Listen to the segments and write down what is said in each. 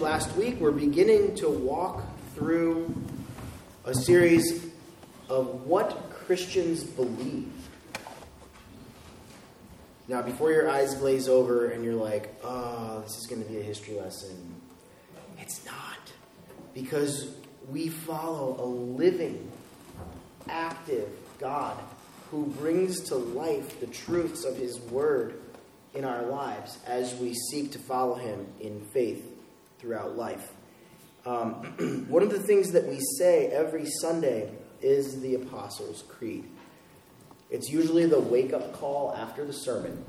mentioned last week, we're beginning to walk through a series of what Christians believe. Now, before your eyes glaze over and you're like, oh, this is going to be a history lesson, it's not. Because we follow a living, active God who brings to life the truths of His Word in our lives as we seek to follow Him in faith throughout life. Um, one of the things that we say every Sunday is the Apostles' Creed. It's usually the wake up call after the sermon.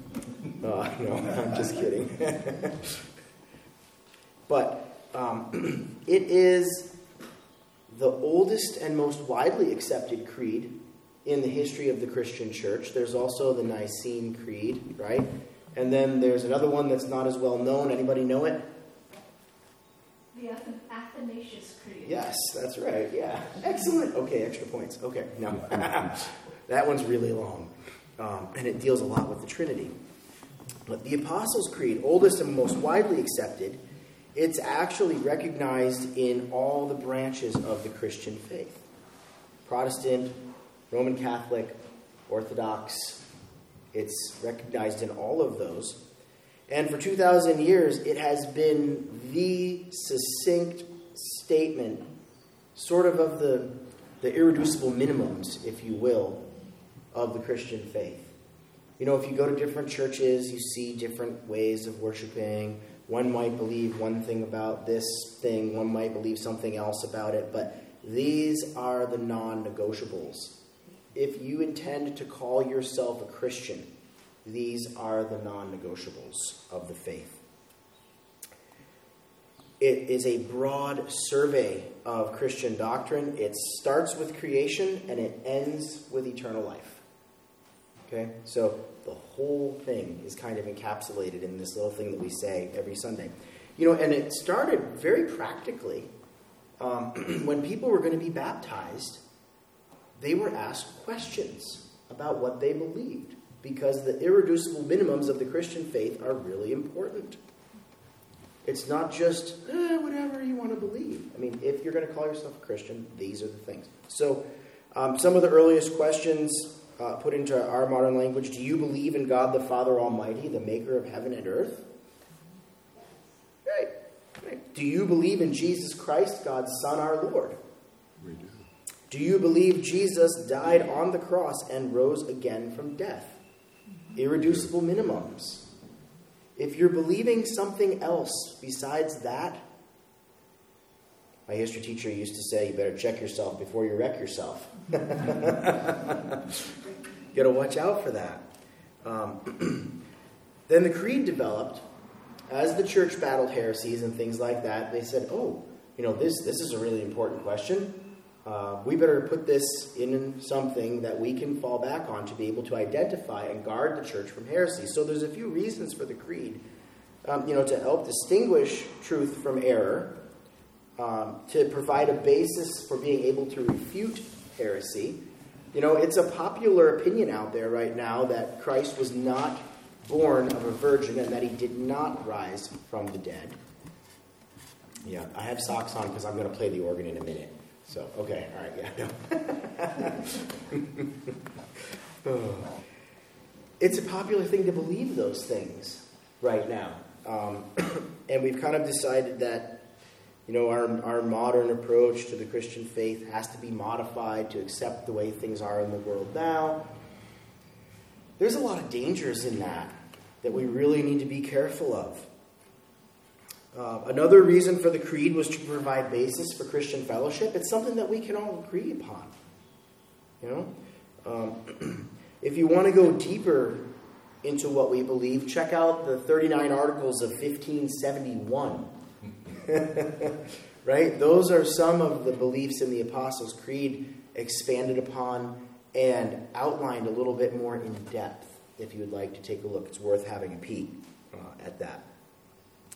Uh, no, I'm just kidding. but um, it is the oldest and most widely accepted creed in the history of the Christian church. There's also the Nicene Creed, right? And then there's another one that's not as well known. Anybody know it? The Athanasius Creed. Yes, that's right. Yeah. Excellent. Okay, extra points. Okay, no. that one's really long. Um, and it deals a lot with the Trinity. But the Apostles' Creed, oldest and most widely accepted, it's actually recognized in all the branches of the Christian faith Protestant, Roman Catholic, Orthodox. It's recognized in all of those. And for 2,000 years, it has been the succinct statement, sort of of the, the irreducible minimums, if you will, of the Christian faith. You know, if you go to different churches, you see different ways of worshiping. One might believe one thing about this thing, one might believe something else about it, but these are the non negotiables. If you intend to call yourself a Christian, these are the non negotiables of the faith. It is a broad survey of Christian doctrine. It starts with creation and it ends with eternal life. Okay? So the whole thing is kind of encapsulated in this little thing that we say every Sunday. You know, and it started very practically. Um, when people were going to be baptized, they were asked questions about what they believed because the irreducible minimums of the Christian faith are really important. It's not just eh, whatever you want to believe. I mean, if you're going to call yourself a Christian, these are the things. So, um, some of the earliest questions uh, put into our modern language do you believe in God the Father Almighty, the maker of heaven and earth? Right. right. Do you believe in Jesus Christ, God's Son, our Lord? We do. Do you believe Jesus died on the cross and rose again from death? Irreducible minimums. If you're believing something else besides that, my history teacher used to say, you better check yourself before you wreck yourself. you got to watch out for that. Um, then the creed developed as the church battled heresies and things like that. They said, "Oh, you know this this is a really important question. Uh, we better put this in something that we can fall back on to be able to identify and guard the church from heresy." So there's a few reasons for the creed. Um, you know, to help distinguish truth from error, um, to provide a basis for being able to refute heresy. You know, it's a popular opinion out there right now that Christ was not born of a virgin and that he did not rise from the dead. Yeah, I have socks on because I'm going to play the organ in a minute. So, okay, all right, yeah, no. it's a popular thing to believe those things right now. Um, and we've kind of decided that you know, our, our modern approach to the Christian faith has to be modified to accept the way things are in the world now. There's a lot of dangers in that that we really need to be careful of. Uh, another reason for the creed was to provide basis for Christian fellowship. It's something that we can all agree upon. You know, um, if you want to go deeper into what we believe, check out the 39 Articles of 1571. right? Those are some of the beliefs in the Apostles' Creed expanded upon and outlined a little bit more in depth. If you would like to take a look, it's worth having a peek uh, at that.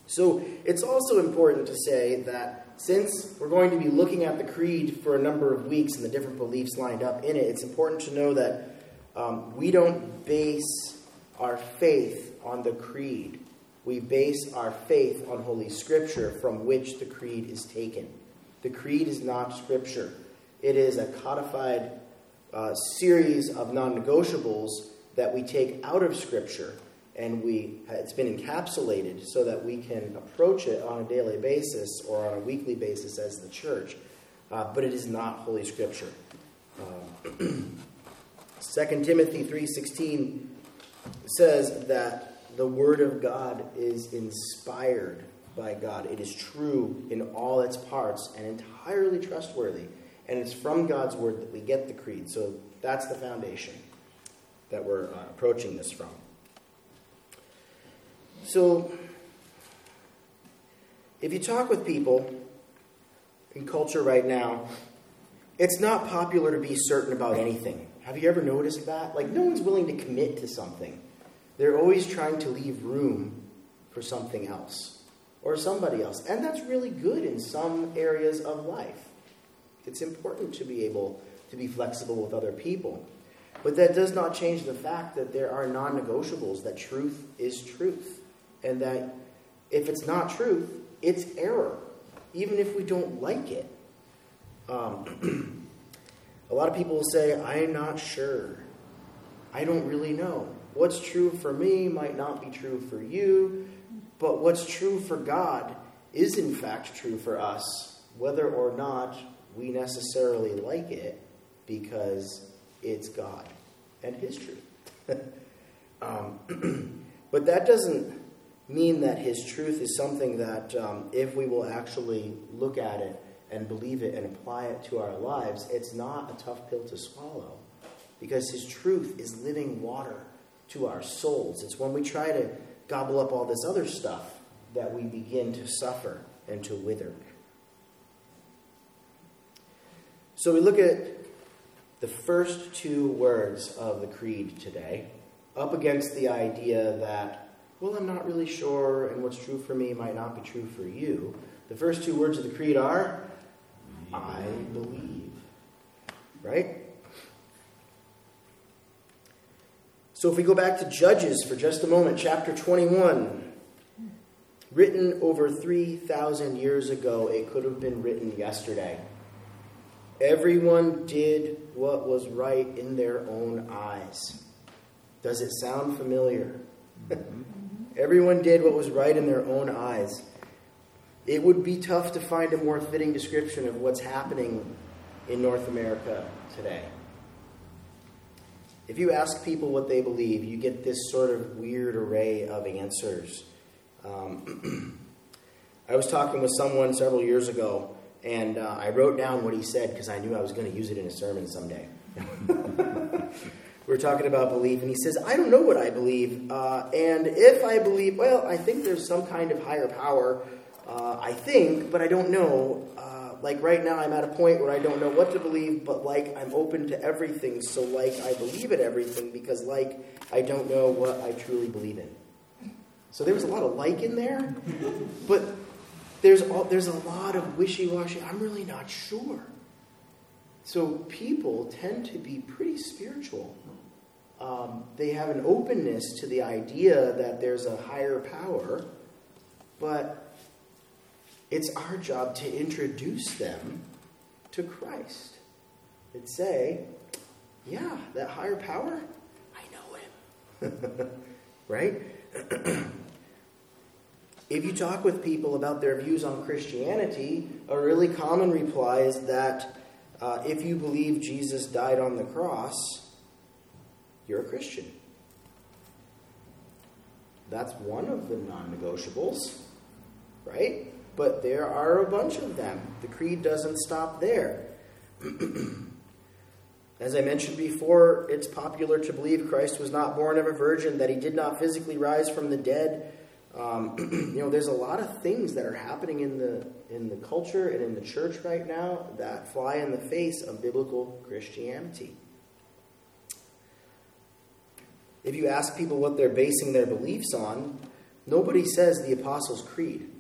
So, it's also important to say that since we're going to be looking at the creed for a number of weeks and the different beliefs lined up in it, it's important to know that um, we don't base our faith on the creed we base our faith on Holy Scripture from which the creed is taken. The creed is not Scripture, it is a codified uh, series of non negotiables that we take out of Scripture and we it's been encapsulated so that we can approach it on a daily basis or on a weekly basis as the church. Uh, but it is not Holy Scripture. Uh, 2 Timothy 3:16 says that the word of God is inspired by God. It is true in all its parts and entirely trustworthy. And it's from God's word that we get the creed. So that's the foundation that we're uh, approaching this from. So, if you talk with people in culture right now, it's not popular to be certain about anything. Have you ever noticed that? Like, no one's willing to commit to something. They're always trying to leave room for something else or somebody else. And that's really good in some areas of life. It's important to be able to be flexible with other people. But that does not change the fact that there are non negotiables, that truth is truth. And that if it's not truth, it's error, even if we don't like it. Um, a lot of people will say, I'm not sure. I don't really know. What's true for me might not be true for you, but what's true for God is in fact true for us, whether or not we necessarily like it, because it's God and His truth. um, but that doesn't mean that His truth is something that, um, if we will actually look at it and believe it and apply it to our lives, it's not a tough pill to swallow. Because His truth is living water to our souls. It's when we try to gobble up all this other stuff that we begin to suffer and to wither. So we look at the first two words of the creed today up against the idea that, well, I'm not really sure, and what's true for me might not be true for you. The first two words of the creed are, I believe. Right? So if we go back to Judges for just a moment, chapter 21, written over 3,000 years ago, it could have been written yesterday. Everyone did what was right in their own eyes. Does it sound familiar? Mm-hmm. Everyone did what was right in their own eyes. It would be tough to find a more fitting description of what's happening in North America today. If you ask people what they believe, you get this sort of weird array of answers. Um, I was talking with someone several years ago, and uh, I wrote down what he said because I knew I was going to use it in a sermon someday. we were talking about belief, and he says, I don't know what I believe. Uh, and if I believe, well, I think there's some kind of higher power. Uh, I think, but I don't know. Uh, like right now, I'm at a point where I don't know what to believe, but like I'm open to everything. So, like, I believe in everything because, like, I don't know what I truly believe in. So, there was a lot of like in there, but there's, all, there's a lot of wishy washy. I'm really not sure. So, people tend to be pretty spiritual. Um, they have an openness to the idea that there's a higher power, but it's our job to introduce them to Christ and say, yeah, that higher power, I know him. right? if you talk with people about their views on Christianity, a really common reply is that uh, if you believe Jesus died on the cross, you're a Christian. That's one of the non negotiables, right? but there are a bunch of them. The creed doesn't stop there. As I mentioned before, it's popular to believe Christ was not born of a virgin, that he did not physically rise from the dead. Um, you know, there's a lot of things that are happening in the in the culture and in the church right now that fly in the face of biblical Christianity. If you ask people what they're basing their beliefs on, nobody says the Apostles' Creed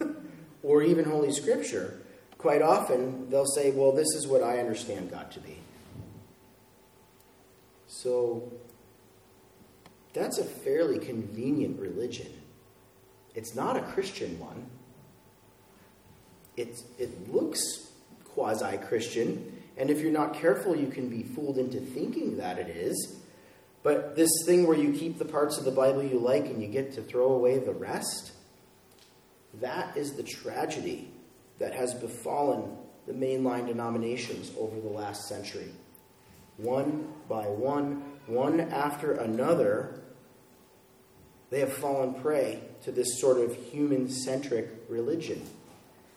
or even Holy Scripture, quite often they'll say, Well, this is what I understand God to be. So that's a fairly convenient religion. It's not a Christian one. It's, it looks quasi Christian, and if you're not careful, you can be fooled into thinking that it is. But this thing where you keep the parts of the Bible you like and you get to throw away the rest, that is the tragedy that has befallen the mainline denominations over the last century. One by one, one after another, they have fallen prey to this sort of human centric religion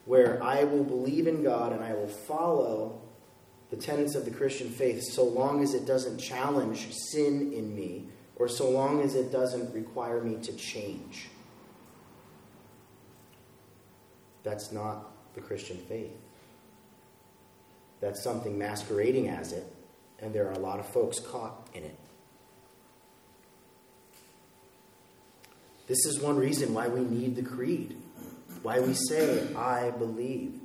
where I will believe in God and I will follow the tenets of the Christian faith so long as it doesn't challenge sin in me or so long as it doesn't require me to change. That's not the Christian faith. That's something masquerading as it, and there are a lot of folks caught in it. This is one reason why we need the creed, why we say, I believe.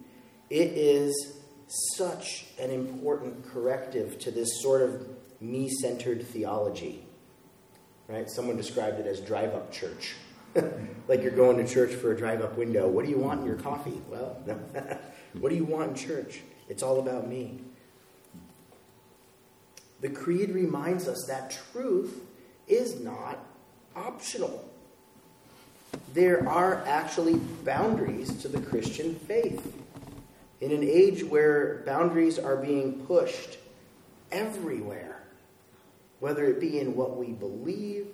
It is such an important corrective to this sort of me centered theology. Right? Someone described it as drive up church. like you're going to church for a drive up window. What do you want in your coffee? Well, what do you want in church? It's all about me. The Creed reminds us that truth is not optional. There are actually boundaries to the Christian faith. In an age where boundaries are being pushed everywhere, whether it be in what we believe,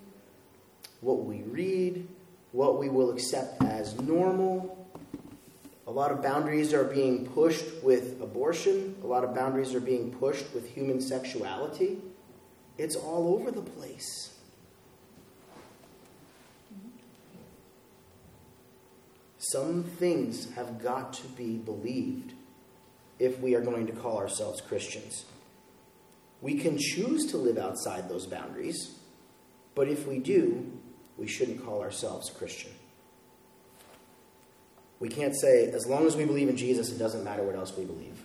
what we read, what we will accept as normal. A lot of boundaries are being pushed with abortion, a lot of boundaries are being pushed with human sexuality. It's all over the place. Some things have got to be believed if we are going to call ourselves Christians. We can choose to live outside those boundaries, but if we do, we shouldn't call ourselves Christian. We can't say, as long as we believe in Jesus, it doesn't matter what else we believe.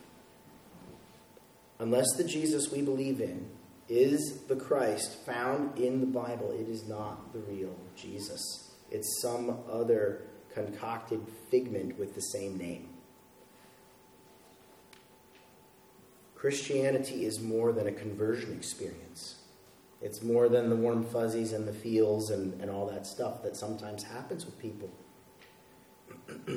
Unless the Jesus we believe in is the Christ found in the Bible, it is not the real Jesus. It's some other concocted figment with the same name. Christianity is more than a conversion experience. It's more than the warm fuzzies and the feels and, and all that stuff that sometimes happens with people.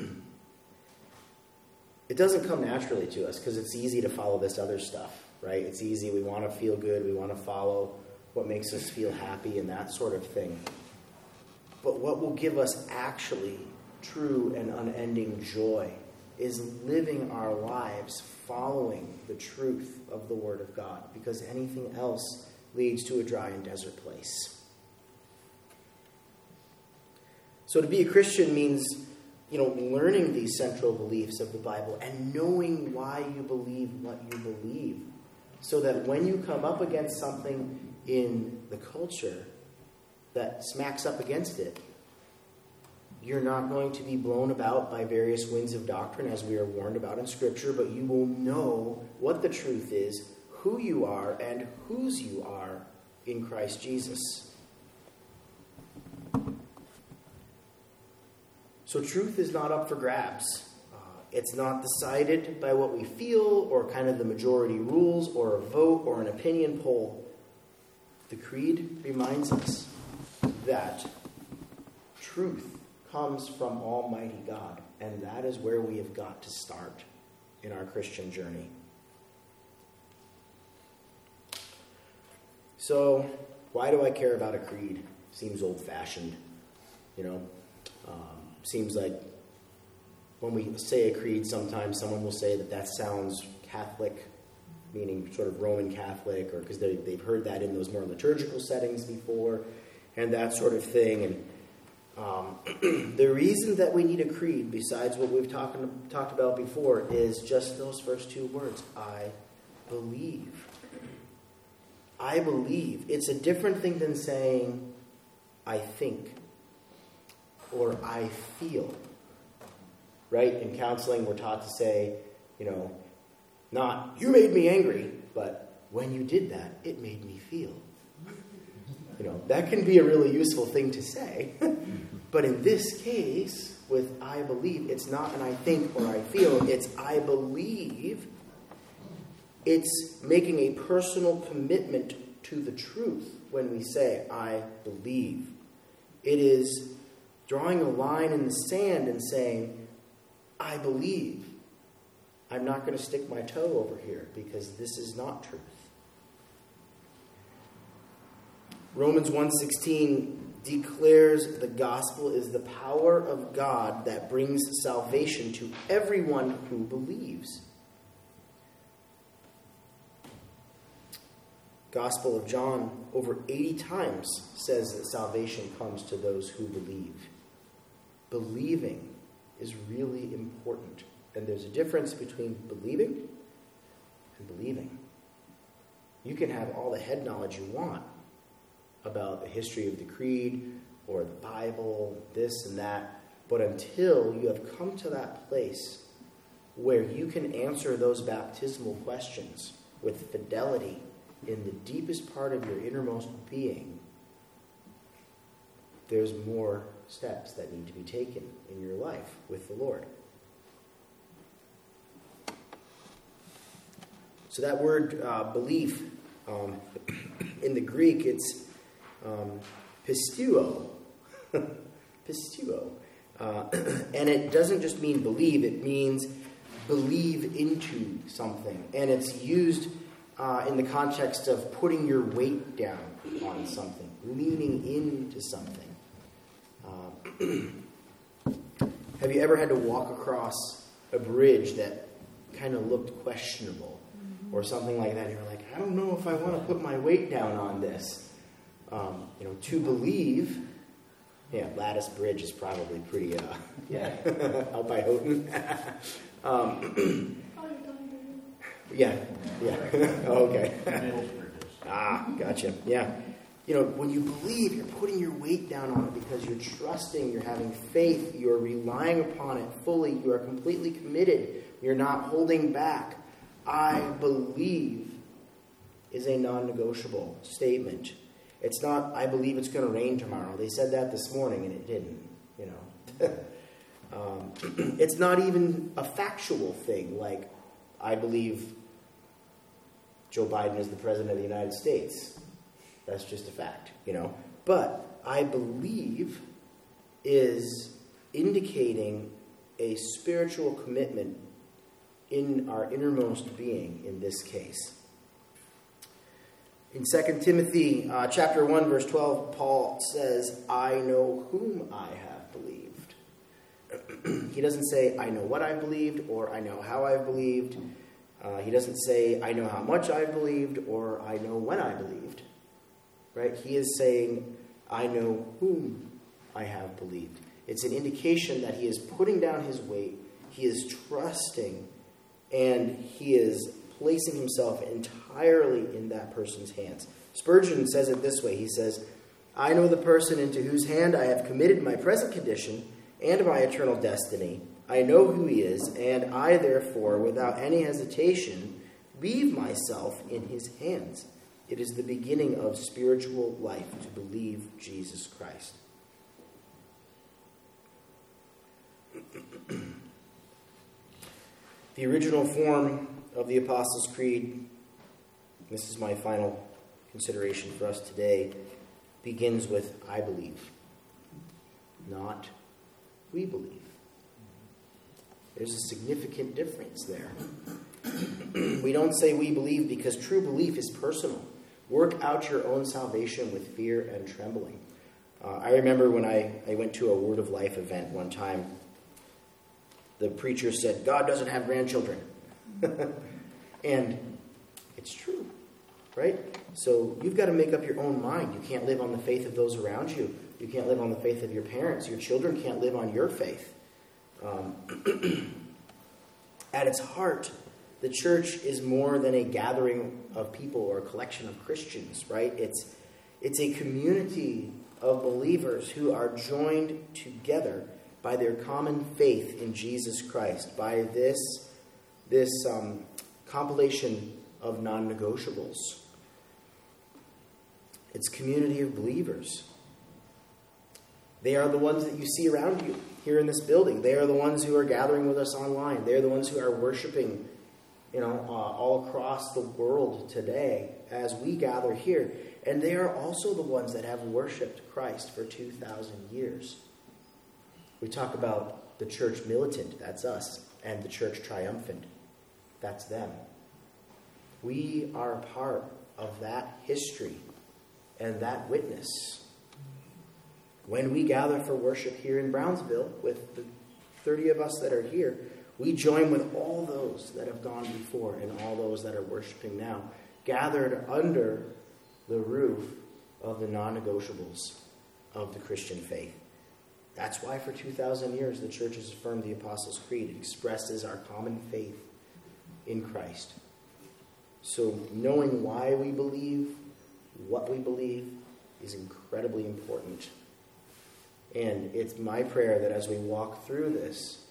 it doesn't come naturally to us because it's easy to follow this other stuff, right? It's easy. We want to feel good. We want to follow what makes us feel happy and that sort of thing. But what will give us actually true and unending joy is living our lives following the truth of the Word of God, because anything else leads to a dry and desert place. So to be a Christian means, you know, learning these central beliefs of the Bible and knowing why you believe what you believe, so that when you come up against something in the culture that smacks up against it, you're not going to be blown about by various winds of doctrine, as we are warned about in Scripture, but you will know what the truth is, who you are, and whose you are in Christ Jesus. So, truth is not up for grabs. Uh, it's not decided by what we feel or kind of the majority rules or a vote or an opinion poll. The Creed reminds us that truth comes from Almighty God. And that is where we have got to start in our Christian journey. So, why do I care about a creed? Seems old fashioned, you know. Um, seems like when we say a creed, sometimes someone will say that that sounds Catholic, meaning sort of Roman Catholic, or because they, they've heard that in those more liturgical settings before, and that sort of thing. And um, the reason that we need a creed, besides what we've talked, talked about before, is just those first two words I believe. I believe. It's a different thing than saying I think or I feel. Right? In counseling, we're taught to say, you know, not you made me angry, but when you did that, it made me feel. You know, that can be a really useful thing to say. But in this case, with I believe, it's not an I think or I feel, it's I believe. It's making a personal commitment to the truth when we say, I believe. It is drawing a line in the sand and saying, I believe. I'm not going to stick my toe over here because this is not truth. Romans 1:16 declares the gospel is the power of God that brings salvation to everyone who believes. Gospel of John over 80 times says that salvation comes to those who believe. Believing is really important. And there's a difference between believing and believing. You can have all the head knowledge you want about the history of the creed or the Bible, this and that, but until you have come to that place where you can answer those baptismal questions with fidelity in the deepest part of your innermost being, there's more steps that need to be taken in your life with the Lord. So, that word uh, belief um, in the Greek, it's um, pisteuo. pisteuo. Uh, and it doesn't just mean believe, it means believe into something. And it's used uh, in the context of putting your weight down on something, leaning into something. Uh, have you ever had to walk across a bridge that kind of looked questionable or something like that? And You're like, I don't know if I want to put my weight down on this. Um, you know, to believe. Yeah, Lattice Bridge is probably pretty. Uh, yeah, out by Houghton. um, yeah, yeah. okay. ah, gotcha. Yeah. You know, when you believe, you're putting your weight down on it because you're trusting, you're having faith, you're relying upon it fully, you are completely committed, you're not holding back. I believe is a non negotiable statement. It's not, I believe it's going to rain tomorrow. They said that this morning and it didn't, you know. um, it's not even a factual thing like, I believe Joe Biden is the president of the United States. That's just a fact, you know. But I believe is indicating a spiritual commitment in our innermost being in this case. In 2 Timothy uh, chapter 1 verse 12 Paul says, "I know whom I have believed." he doesn't say I know what I believed or I know how I've believed. Uh, he doesn't say, I know how much I believed or I know when I believed. Right? He is saying, I know whom I have believed. It's an indication that he is putting down his weight, he is trusting, and he is placing himself entirely in that person's hands. Spurgeon says it this way He says, I know the person into whose hand I have committed my present condition and my eternal destiny I know who he is, and I, therefore, without any hesitation, leave myself in his hands. It is the beginning of spiritual life to believe Jesus Christ. the original form of the Apostles' Creed, this is my final consideration for us today, begins with I believe, not we believe. There's a significant difference there. we don't say we believe because true belief is personal. Work out your own salvation with fear and trembling. Uh, I remember when I, I went to a Word of Life event one time, the preacher said, God doesn't have grandchildren. and it's true, right? So you've got to make up your own mind. You can't live on the faith of those around you, you can't live on the faith of your parents. Your children can't live on your faith. Um, at its heart, the church is more than a gathering of people or a collection of Christians, right? It's, it's a community of believers who are joined together by their common faith in Jesus Christ, by this, this um, compilation of non negotiables. It's community of believers. They are the ones that you see around you here in this building. They are the ones who are gathering with us online. They are the ones who are worshiping, you know, uh, all across the world today as we gather here. And they are also the ones that have worshiped Christ for 2,000 years. We talk about the church militant, that's us, and the church triumphant, that's them. We are a part of that history and that witness. When we gather for worship here in Brownsville with the 30 of us that are here, we join with all those that have gone before and all those that are worshiping now, gathered under the roof of the non negotiables of the Christian faith. That's why for 2,000 years the church has affirmed the Apostles' Creed. It expresses our common faith in Christ. So, knowing why we believe, what we believe, is incredibly important. And it's my prayer that as we walk through this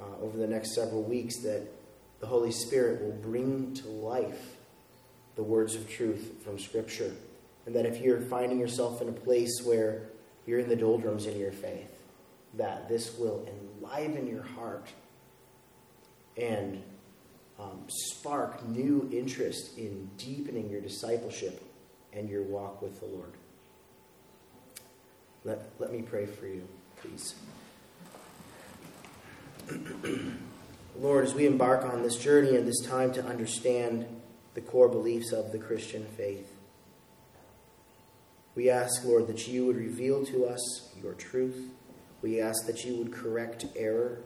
uh, over the next several weeks, that the Holy Spirit will bring to life the words of truth from Scripture. And that if you're finding yourself in a place where you're in the doldrums in your faith, that this will enliven your heart and um, spark new interest in deepening your discipleship and your walk with the Lord. Let, let me pray for you, please. Lord, as we embark on this journey and this time to understand the core beliefs of the Christian faith, we ask, Lord, that you would reveal to us your truth. We ask that you would correct error,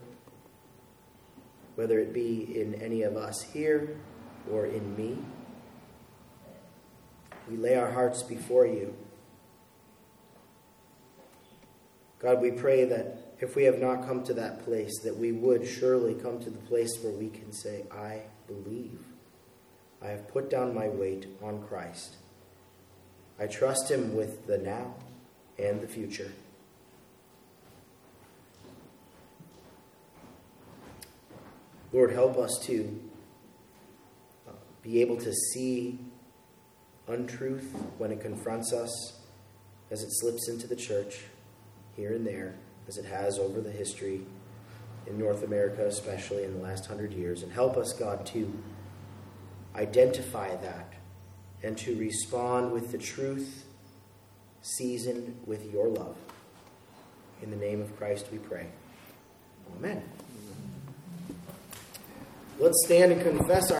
whether it be in any of us here or in me. We lay our hearts before you. God, we pray that if we have not come to that place, that we would surely come to the place where we can say, I believe. I have put down my weight on Christ. I trust him with the now and the future. Lord, help us to uh, be able to see untruth when it confronts us as it slips into the church here and there, as it has over the history in North America, especially in the last hundred years. And help us, God, to identify that and to respond with the truth seasoned with your love. In the name of Christ we pray. Amen. Let's stand and confess our.